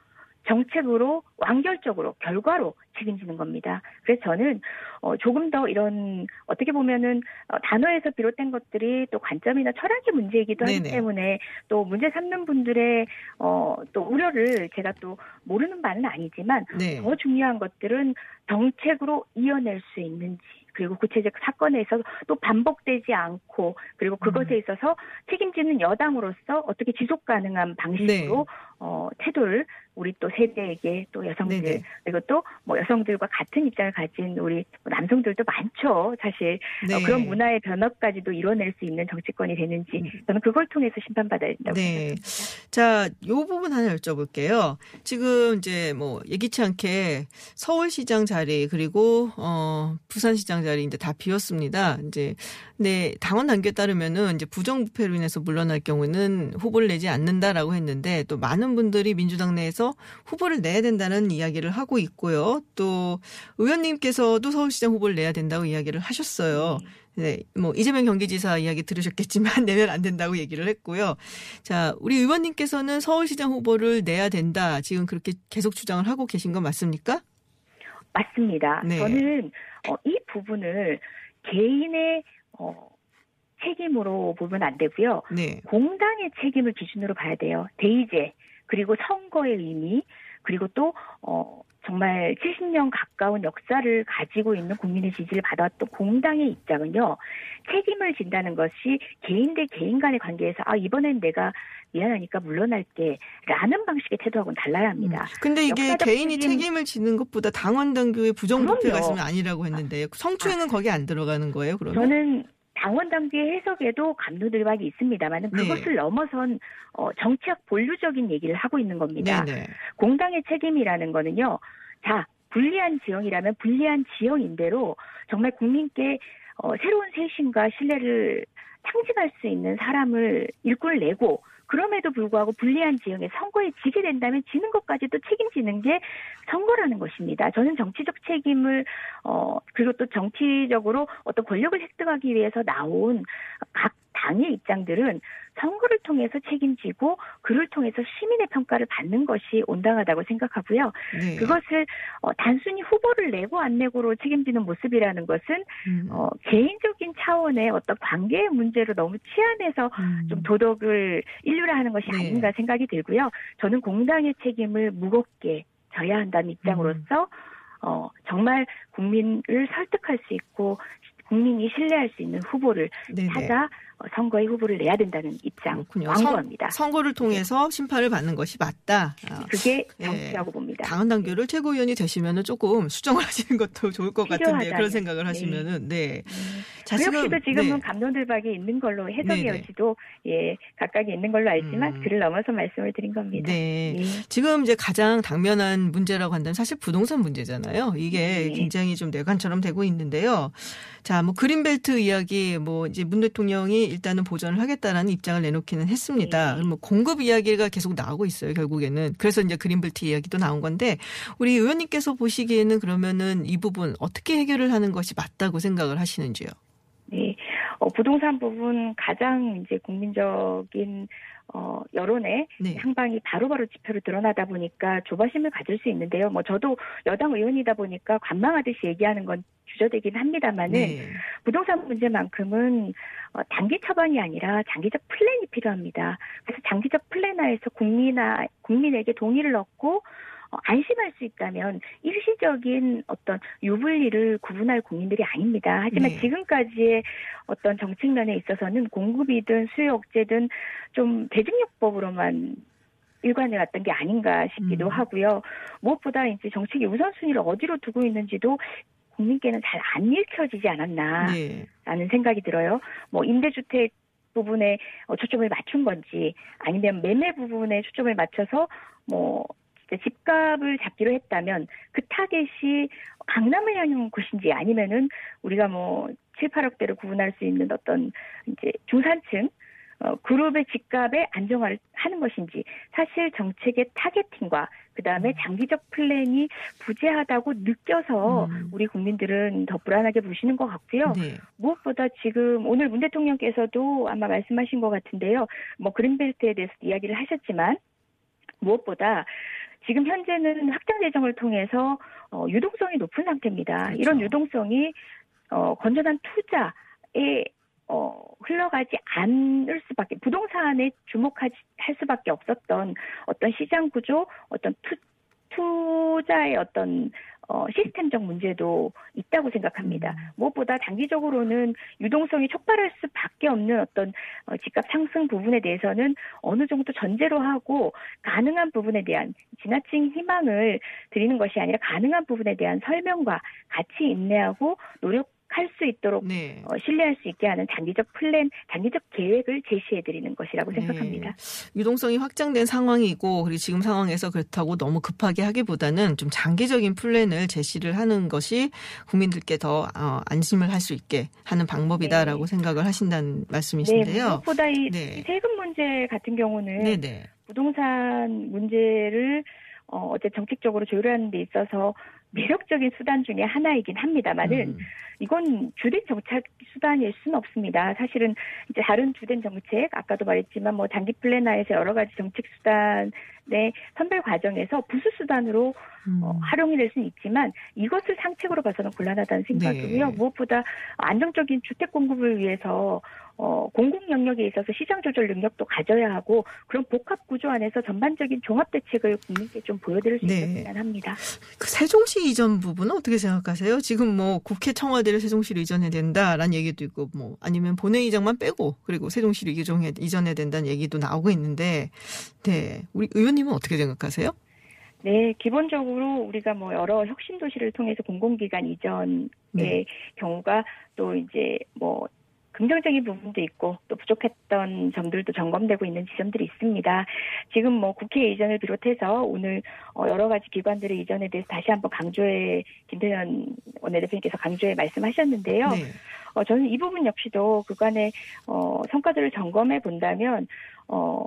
정책으로 완결적으로 결과로 책임지는 겁니다. 그래서 저는 어, 조금 더 이런 어떻게 보면은 어, 단어에서 비롯된 것들이 또 관점이나 철학의 문제이기도 하기 네네. 때문에 또 문제 삼는 분들의 어, 또 우려를 제가 또 모르는 바는 아니지만 네. 더 중요한 것들은 정책으로 이어낼 수 있는지 그리고 구체적 사건에서 또 반복되지 않고 그리고 그것에 음. 있어서 책임지는 여당으로서 어떻게 지속 가능한 방식으로 네. 어, 태도를 우리 또 세대에게 또 여성들 네네. 그리고 또 뭐 여성들과 같은 입장을 가진 우리 남성들도 많죠 사실 네. 어, 그런 문화의 변화까지도 이뤄낼 수 있는 정치권이 되는지 음. 저는 그걸 통해서 심판받아야 된다고 네. 생각합니다. 자, 요 부분 하나 여쭤볼게요. 지금 이제 뭐 예기치 않게 서울시장 자리 그리고 어 부산시장 자리 이제 다 비었습니다. 이제 네 당원 단계에 따르면은 이제 부정부패로 인해서 물러날 경우는 후보를 내지 않는다라고 했는데 또 많은 분들이 민주당 내에서 후보를 내야 된다는 이야기를 하고 있고요. 또 의원님께서도 서울시장 후보를 내야 된다고 이야기를 하셨어요. 네, 뭐 이재명 경기지사 이야기 들으셨겠지만 *laughs* 내면 안 된다고 얘기를 했고요. 자, 우리 의원님께서는 서울시장 후보를 내야 된다. 지금 그렇게 계속 주장을 하고 계신 건 맞습니까? 맞습니다. 네. 저는 어, 이 부분을 개인의 어, 책임으로 보면 안 되고요. 네. 공당의 책임을 기준으로 봐야 돼요. 대의제 그리고 선거의 의미 그리고 또 어, 정말 70년 가까운 역사를 가지고 있는 국민의 지지를 받아왔던 공당의 입장은요. 책임을 진다는 것이 개인 대 개인 간의 관계에서 아 이번엔 내가 미안하니까 물러날게 라는 방식의 태도하고는 달라야 합니다. 음. 근데 이게 개인이 책임- 책임을 지는 것보다 당원 당규의 부정부패가. 있으면 아니라고 했는데 성추행은 거기 안 들어가는 거예요, 그러면? 저는 당원 당규의 해석에도 감로들박이 있습니다만은 네. 그것을 넘어선 어, 정치학 본류적인 얘기를 하고 있는 겁니다. 네네. 공당의 책임이라는 거는요. 자, 불리한 지형이라면 불리한 지형인대로 정말 국민께 어, 새로운 쇄신과 신뢰를 상징할 수 있는 사람을 일꾼을 내고 그럼에도 불구하고 불리한 지형에 선거에 지게 된다면 지는 것까지도 책임지는 게 선거라는 것입니다. 저는 정치적 책임을 어 그리고 또 정치적으로 어떤 권력을 획득하기 위해서 나온 각 당의 입장들은 선거를 통해서 책임지고 그를 통해서 시민의 평가를 받는 것이 온당하다고 생각하고요. 네. 그것을 어, 단순히 후보를 내고 안 내고로 책임지는 모습이라는 것은 음. 어, 개인적인 차원의 어떤 관계의 문제로 너무 치안해서 음. 좀 도덕을 일률화하는 것이 네. 아닌가 생각이 들고요. 저는 공당의 책임을 무겁게 져야 한다는 입장으로서 어, 정말 국민을 설득할 수 있고 국민이 신뢰할 수 있는 후보를 네네. 찾아 어, 선거에 후보를 내야 된다는 입장 그렇군요. 완고합니다. 선, 거를 통해서 심판을 받는 것이 맞다. 아, 그게 예. 정치라고 봅니다. 당헌 당규를 최고위원이 되시면은 조금 수정을 *laughs* 하시는 것도 좋을 것 같은데 필요하다면. 그런 생각을 네. 하시면은 네. 자, 그 역시도 지금은 네. 감론들박이 있는 걸로 해석의 네네. 여지도 예 각각이 있는 걸로 알지만 음. 그를 넘어서 말씀을 드린 겁니다. 네. 예. 지금 이제 가장 당면한 문제라고 한다면 사실 부동산 문제잖아요. 이게 네. 굉장히 좀 뇌관처럼 되고 있는데요. 자, 뭐 그린벨트 이야기 뭐 이제 문 대통령이 일단은 보전을 하겠다라는 입장을 내놓기는 했습니다. 네. 뭐 공급 이야기가 계속 나오고 있어요. 결국에는. 그래서 이제 그린벨트 이야기도 나온 건데 우리 의원님께서 보시기에는 그러면은 이 부분 어떻게 해결을 하는 것이 맞다고 생각을 하시는지요? 네, 어, 부동산 부분 가장 이제 국민적인 어, 여론의 네. 향방이 바로바로 지표로 드러나다 보니까 조바심을 가질 수 있는데요. 뭐 저도 여당 의원이다 보니까 관망하듯이 얘기하는 건 주저되긴 합니다만은 네. 부동산 문제만큼은 어, 단기 처방이 아니라 장기적 플랜이 필요합니다. 그래서 장기적 플랜하에서 국민아 국민에게 동의를 얻고 어, 안심할 수 있다면 일시적인 어떤 유불리를 구분할 국민들이 아닙니다. 하지만 네. 지금까지의 어떤 정책 면에 있어서는 공급이든 수요 억제든 좀 대중요법으로만 일관해 왔던 게 아닌가 싶기도 음. 하고요. 무엇보다 이제 정책의 우선순위를 어디로 두고 있는지도 국민께는 잘 안 읽혀지지 않았나. 네. 라는 생각이 들어요. 뭐 임대주택 부분에 어, 초점을 맞춘 건지 아니면 매매 부분에 초점을 맞춰서 뭐 집값을 잡기로 했다면 그 타겟이 강남을 향한 것인지 아니면은 우리가 뭐 7, 8억대를 구분할 수 있는 어떤 이제 중산층 어, 그룹의 집값에 안정화를 하는 것인지 사실 정책의 targeting과 그 다음에 장기적 플랜이 부재하다고 느껴서 음. 우리 국민들은 더 불안하게 보시는 것 같고요. 네. 무엇보다 지금 오늘 문 대통령께서도 아마 말씀하신 것 같은데요. 뭐 그린벨트에 대해서 이야기를 하셨지만 무엇보다 지금 현재는 확장 재정을 통해서 어, 유동성이 높은 상태입니다. 그렇죠. 이런 유동성이 어, 건전한 투자에 어, 흘러가지 않을 수밖에 부동산에 주목하지 할 수밖에 없었던 어떤 시장 구조, 어떤 투, 투자의 어떤 어, 시스템적 문제도 있다고 생각합니다. 무엇보다 단기적으로는 유동성이 촉발할 수밖에 없는 어떤 어, 집값 상승 부분에 대해서는 어느 정도 전제로 하고 가능한 부분에 대한 지나친 희망을 드리는 것이 아니라 가능한 부분에 대한 설명과 같이 인내하고 노력 할 수 있도록 네. 어, 신뢰할 수 있게 하는 장기적 플랜, 장기적 계획을 제시해 드리는 것이라고 네. 생각합니다. 유동성이 확장된 상황이고 그리고 지금 상황에서 그렇다고 너무 급하게 하기보다는 좀 장기적인 플랜을 제시를 하는 것이 국민들께 더 어, 안심을 할 수 있게 하는 방법이다라고 생각을 하신다는 네, 말씀이신데요. 무엇보다 이 네. 세금 문제 같은 경우는 네, 네. 부동산 문제를 어, 어제 정책적으로 조율하는 데 있어서 매력적인 수단 중에 하나이긴 합니다만은 음. 이건 주된 정책 수단일 수는 없습니다. 사실은 이제 다른 주된 정책 아까도 말했지만 뭐 장기 플래너에서 여러 가지 정책 수단 의 선별 과정에서 부수 수단으로 음. 어, 활용이 될 수는 있지만 이것을 상책으로 봐서는 곤란하다는 생각이고요. 네. 무엇보다 안정적인 주택 공급을 위해서 어, 공공 영역에 있어서 시장 조절 능력도 가져야 하고 그런 복합 구조 안에서 전반적인 종합 대책을 국민께 좀 보여드릴 수 네. 있었으면 합니다. 그 세종시 이전 부분은 어떻게 생각하세요? 지금 뭐 국회 청와대를 세종시로 이전해야 된다라는 얘기도 있고 뭐 아니면 본회의장만 빼고 그리고 세종시로 이전해 이전해야 된다는 얘기도 나오고 있는데 네 우리 의원 님은 어떻게 생각하세요? 네, 기본적으로 우리가 뭐 여러 혁신 도시를 통해서 공공기관 이전의 네. 경우가 또 이제 뭐 긍정적인 부분도 있고 또 부족했던 점들도 점검되고 있는 지점들이 있습니다. 지금 뭐 국회 이전을 비롯해서 오늘 어, 여러 가지 기관들의 이전에 대해서 다시 한번 강조해 김태현 원내대표님께서 강조해 말씀하셨는데요. 네. 어, 저는 이 부분 역시도 그간의 어, 성과들을 점검해 본다면 어,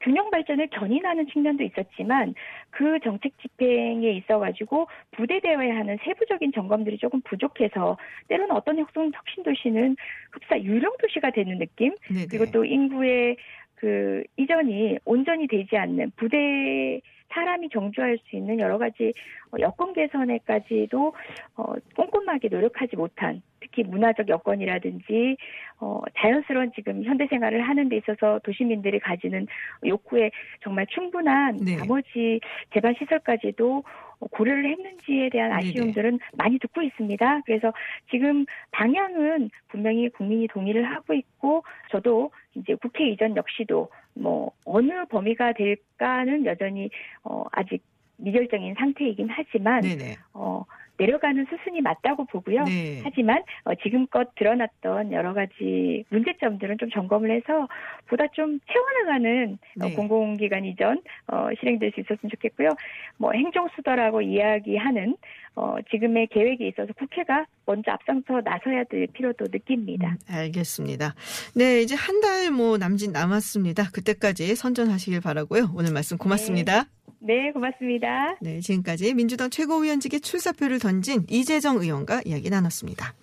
균형 발전을 견인하는 측면도 있었지만 그 정책 집행에 있어 가지고 부대되어야 하는 세부적인 점검들이 조금 부족해서 때로는 어떤 혁신, 혁신 도시는 흡사 유령 도시가 되는 느낌 네. 그리고 또 인구의 그 이전이 온전히 되지 않는 부대 사람이 정주할 수 있는 여러 가지 어, 여건 개선에까지도 어, 꼼꼼하게 노력하지 못한 특히 문화적 여건이라든지 어, 자연스러운 지금 현대 생활을 하는 데 있어서 도시민들이 가지는 욕구에 정말 충분한 네. 나머지 재반 시설까지도 고려를 했는지에 대한 네네. 아쉬움들은 많이 듣고 있습니다. 그래서 지금 방향은 분명히 국민이 동의를 하고 있고 저도 이제 국회 이전 역시도 뭐 어느 범위가 될까는 여전히 어 아직 미결정인 상태이긴 하지만 네네. 어 내려가는 수순이 맞다고 보고요. 네. 하지만 어, 지금껏 드러났던 여러 가지 문제점들은 좀 점검을 해서 보다 좀 채워나가는 어, 네. 공공기관 이전 어, 실행될 수 있었으면 좋겠고요. 뭐 행정수도라고 이야기하는 어, 지금의 계획에 있어서 국회가 먼저 앞장서 나서야 될 필요도 느낍니다. 알겠습니다. 네, 이제 한 달 뭐 남짓 남았습니다. 그때까지 선전하시길 바라고요. 오늘 말씀 고맙습니다. 네, 고맙습니다. 네, 지금까지 민주당 최고위원직에 출사표를 던진 이재정 의원과 이야기 나눴습니다.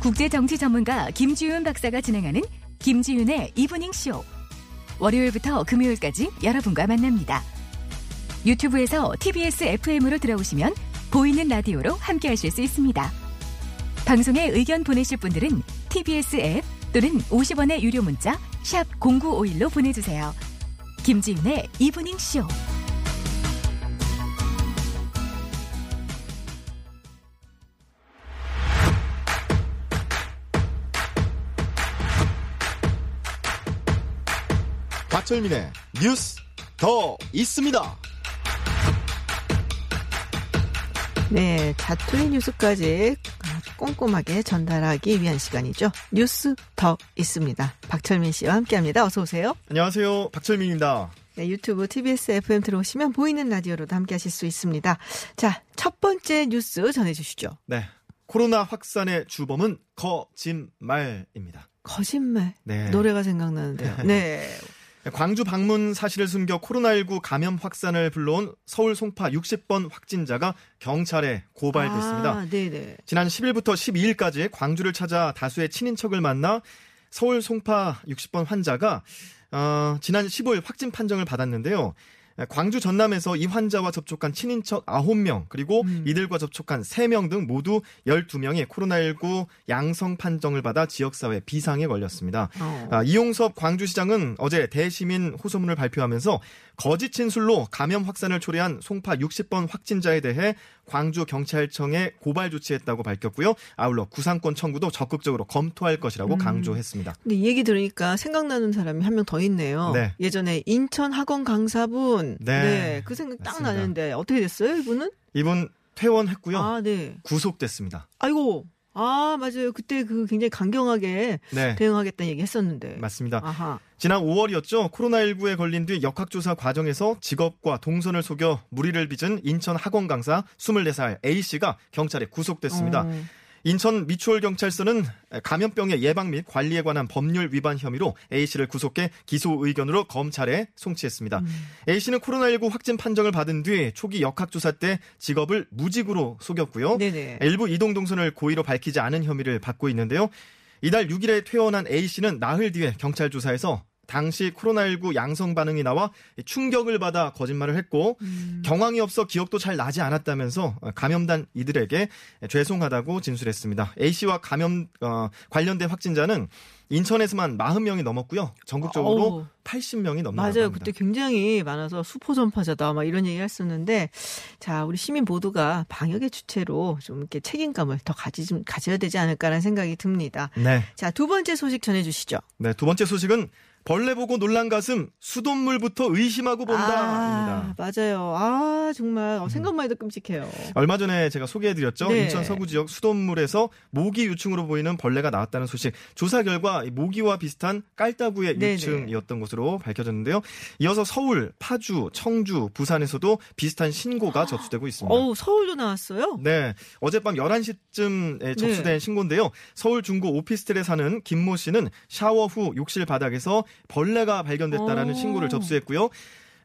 국제 정치 전문가 김지윤 박사가 진행하는 김지윤의 이브닝 쇼. 월요일부터 금요일까지 여러분과 만납니다. 유튜브에서 TBS FM으로 들어오시면 보이는 라디오로 함께 하실 수 있습니다. 방송에 의견 보내실 분들은 TBS 앱 또는 50원의 유료 문자 샵 #0951로 보내주세요. 김지윤의 이브닝 쇼. 박철민의 뉴스 더 있습니다. 네, 자투리 뉴스까지 아주 꼼꼼하게 전달하기 위한 시간이죠. 뉴스 더 있습니다. 박철민 씨와 함께합니다. 어서 오세요. 안녕하세요. 박철민입니다. 네, 유튜브 TBS FM 들어오시면 보이는 라디오로도 함께하실 수 있습니다. 자, 첫 번째 뉴스 전해주시죠. 네. 코로나 확산의 주범은 거짓말입니다. 거짓말. 네. 노래가 생각나는데요. *laughs* 네. 광주 방문 사실을 숨겨 코로나19 감염 확산을 불러온 서울 송파 60번 확진자가 경찰에 고발됐습니다. 아. 지난 10일부터 12일까지 광주를 찾아 다수의 친인척을 만나 서울 송파 60번 환자가 어, 지난 15일 확진 판정을 받았는데요. 광주 전남에서 이 환자와 접촉한 친인척 9명 그리고 음. 이들과 접촉한 3명 등 모두 12명이 코로나19 양성 판정을 받아 지역사회 비상에 걸렸습니다. 어. 아, 이용섭 광주시장은 어제 대시민 호소문을 발표하면서 거짓 진술로 감염 확산을 초래한 송파 60번 확진자에 대해 광주 경찰청에 고발 조치했다고 밝혔고요. 아울러 구상권 청구도 적극적으로 검토할 것이라고 음. 강조했습니다. 근데 이 얘기 들으니까 생각나는 사람이 한 명 더 있네요. 네. 예전에 인천 학원 강사분. 네. 그 생각 딱 맞습니다. 나는데 어떻게 됐어요, 이분은? 이분 퇴원했고요. 아, 네. 구속됐습니다. 아이고. 아, 맞아요. 그때 그 굉장히 강경하게 네. 대응하겠다는 얘기 했었는데. 맞습니다. 아하. 지난 5월이었죠. 코로나19에 걸린 뒤 역학조사 과정에서 직업과 동선을 속여 무리를 빚은 인천 학원 강사 24살 A씨가 경찰에 구속됐습니다. 어. 인천 미추홀경찰서는 감염병의 예방 및 관리에 관한 법률 위반 혐의로 A씨를 구속해 기소 의견으로 검찰에 송치했습니다. 음. A씨는 코로나19 확진 판정을 받은 뒤 초기 역학조사 때 직업을 무직으로 속였고요. 네네. 일부 이동 동선을 고의로 밝히지 않은 혐의를 받고 있는데요. 이달 6일에 퇴원한 A씨는 나흘 뒤에 경찰 조사에서 당시 코로나19 양성 반응이 나와 충격을 받아 거짓말을 했고 음. 경황이 없어 기억도 잘 나지 않았다면서 감염단 이들에게 죄송하다고 진술했습니다. A씨와 감염 어, 관련된 확진자는 인천에서만 40명이 넘었고요. 전국적으로 어우. 80명이 넘는다고 맞아요. 합니다. 그때 굉장히 많아서 수포 전파자다 막 이런 얘기 했었는데 자, 우리 시민 모두가 방역의 주체로 좀 이렇게 책임감을 더 가지 좀 가져야 되지 않을까라는 생각이 듭니다. 네. 자, 두 번째 소식 전해 주시죠. 네, 두 번째 소식은 벌레 보고 놀란 가슴 수돗물부터 의심하고 본다입니다. 아, 맞아요. 아, 정말 어, 생각만 해도 끔찍해요. 얼마 전에 제가 소개해드렸죠. 네. 인천 서구 지역 수돗물에서 모기 유충으로 보이는 벌레가 나왔다는 소식. 조사 결과 이 모기와 비슷한 깔따구의 네네. 유충이었던 것으로 밝혀졌는데요. 이어서 서울, 파주, 청주, 부산에서도 비슷한 신고가 접수되고 있습니다. 어우, 서울도 나왔어요? 네. 어젯밤 11시쯤에 접수된 네. 신고인데요. 서울 중구 오피스텔에 사는 김모 씨는 샤워 후 욕실 바닥에서 벌레가 발견됐다라는 오. 신고를 접수했고요.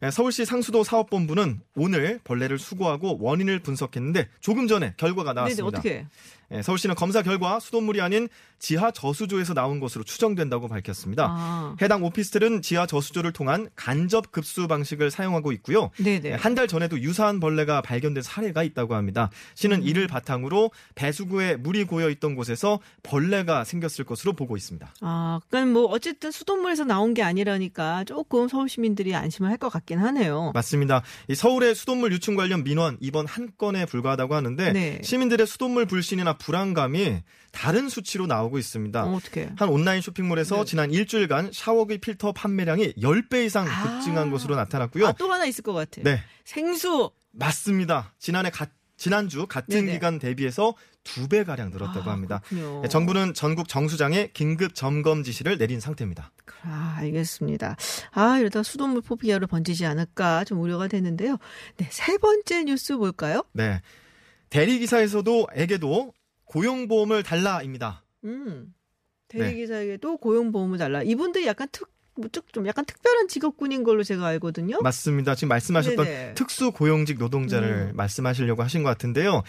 네, 서울시 상수도 사업본부는 오늘 벌레를 수거하고 원인을 분석했는데 조금 전에 결과가 네네, 나왔습니다. 어떻게? 예, 서울시는 검사 결과 수돗물이 아닌 지하 저수조에서 나온 것으로 추정된다고 밝혔습니다. 아. 해당 오피스텔은 지하 저수조를 통한 간접 급수 방식을 사용하고 있고요. 네네. 한달 전에도 유사한 벌레가 발견된 사례가 있다고 합니다. 시는 음. 이를 바탕으로 배수구에 물이 고여 있던 곳에서 벌레가 생겼을 것으로 보고 있습니다. 아, 그러니까 뭐 어쨌든 수돗물에서 나온 게 아니라니까 조금 서울 시민들이 안심을 할 것 같긴 하네요. 맞습니다. 이 서울의 수돗물 유충 관련 민원 이번 한 건에 불과하다고 하는데 네. 시민들의 수돗물 불신이나 불안감이 다른 수치로 나오고 있습니다. 어? 한 온라인 쇼핑몰에서 네. 지난 일주일간 샤워기 필터 판매량이 10배 이상 아. 급증한 것으로 나타났고요. 아, 또 하나 있을 것 같아. 네, 생수. 맞습니다. 지난해 가- 지난주 같은 네네. 기간 대비해서 두 배 가량 늘었다고 아, 합니다. 그렇군요. 네, 정부는 전국 정수장에 긴급 점검 지시를 내린 상태입니다. 아, 알겠습니다. 아, 이러다 수돗물 포비아로 번지지 않을까 좀 우려가 되는데요. 네, 세 번째 뉴스 볼까요? 네. 대리기사에서도 에게도 고용보험을 달라입니다. 음. 네. 대리기사에게도 고용보험을 달라. 이분들이 약간 특, 뭐, 좀- 좀 약간 특별한 직업군인 걸로 제가 알거든요. 맞습니다. 지금 말씀하셨던 네네. 특수 고용직 노동자를 음. 말씀하시려고 하신 것 같은데요.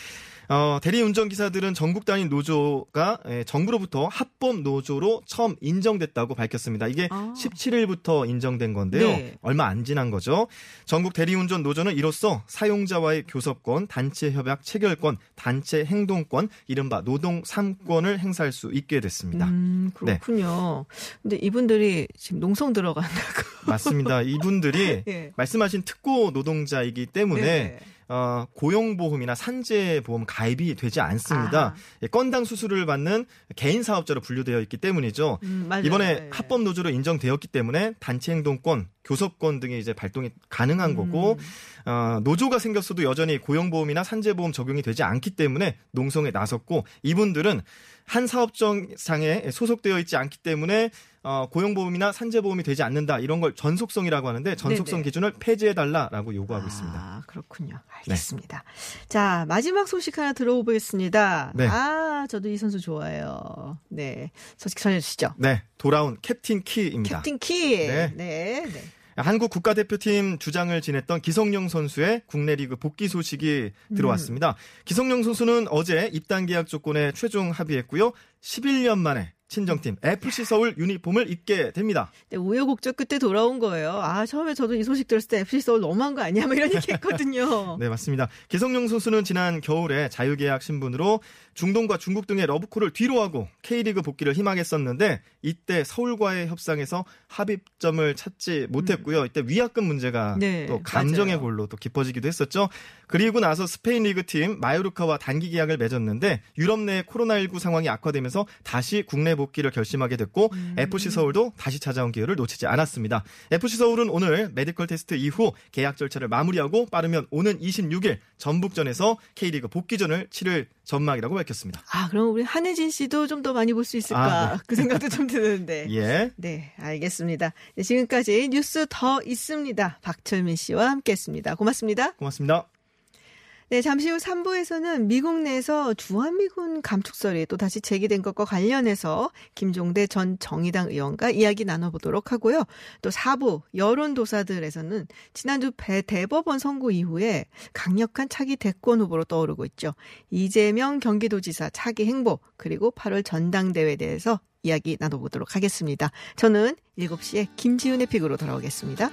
어, 대리운전 기사들은 전국 단위 노조가 예, 정부로부터 합법 노조로 처음 인정됐다고 밝혔습니다. 이게 아. 17일부터 인정된 건데요. 네. 얼마 안 지난 거죠. 전국 대리운전 노조는 이로써 사용자와의 교섭권, 단체 협약 체결권, 단체 행동권, 이른바 노동 3권을 행사할 수 있게 됐습니다. 음, 그렇군요. 근데 이분들이 지금 농성 들어간다고. 맞습니다. 이분들이 *laughs* 예. 말씀하신 특고 노동자이기 때문에 네네. 어, 고용보험이나 산재보험 가입이 되지 않습니다. 아. 예, 건당 수수료를 받는 개인 사업자로 분류되어 있기 때문이죠. 음. 이번에 네. 합법 노조로 인정되었기 때문에 단체 행동권, 교섭권 등의 이제 발동이 가능한 음. 거고 어, 노조가 생겼어도 여전히 고용보험이나 산재보험 적용이 되지 않기 때문에 농성에 나섰고 이분들은 한 사업장상에 소속되어 있지 않기 때문에 어, 고용보험이나 산재보험이 되지 않는다 이런 걸 전속성이라고 하는데 전속성 네네. 기준을 폐지해달라라고 요구하고 있습니다. 아, 그렇군요. 알겠습니다. 자, 마지막 소식 하나 들어보겠습니다. 네. 아, 저도 이 선수 좋아해요. 네. 소식 전해주시죠. 네, 돌아온 캡틴 키입니다. 캡틴 키. 네. 네. 네. 한국 국가대표팀 주장을 지냈던 기성용 선수의 국내 리그 복귀 소식이 들어왔습니다. 기성용 선수는 어제 입단 계약 조건에 최종 합의했고요. 11년 만에 친정팀 FC 서울 유니폼을 입게 됩니다. 네, 우여곡절 끝에 돌아온 거예요. 아, 처음에 저도 이 소식 들었을 때 FC 서울 너무한 거 아니야? 뭐 이런 얘기 했거든요. *laughs* 네, 맞습니다. 기성용 선수는 지난 겨울에 자유계약 신분으로 중동과 중국 등의 러브콜을 뒤로하고 K리그 복귀를 희망했었는데 이때 서울과의 협상에서 합의점을 찾지 못했고요. 이때 위약금 문제가 네, 또 감정의 맞아요. 골로 또 깊어지기도 했었죠. 그리고 나서 스페인 리그 팀 마요르카와 단기 계약을 맺었는데 유럽 내 코로나19 상황이 악화되면서 다시 국내 복귀를 결심하게 됐고 음. FC 서울도 다시 찾아온 기회를 놓치지 않았습니다. FC 서울은 오늘 medical test 이후 계약 절차를 마무리하고 빠르면 오는 26일 전북전에서 K리그 복귀전을 치를 전망이라고 밝혔습니다. 아, 그럼 우리 한혜진 씨도 좀 더 많이 볼 수 있을까? 아, 네. 그 생각도 좀 드는데. *laughs* 예. 네, 알겠습니다. 네, 지금까지 뉴스 더 있습니다. 박철민 씨와 함께 했습니다. 고맙습니다. 고맙습니다. 네, 잠시 후 3부에서는 미국 내에서 주한미군 감축설이 또 다시 제기된 것과 관련해서 김종대 전 정의당 의원과 이야기 나눠보도록 하고요. 또 4부 여론조사들에서는 지난주 배 대법원 선고 이후에 강력한 차기 대권 후보로 떠오르고 있죠. 이재명 경기도지사 차기 행보 그리고 8월 전당대회에 대해서 이야기 나눠보도록 하겠습니다. 저는 7시에 김지윤의 픽으로 돌아오겠습니다.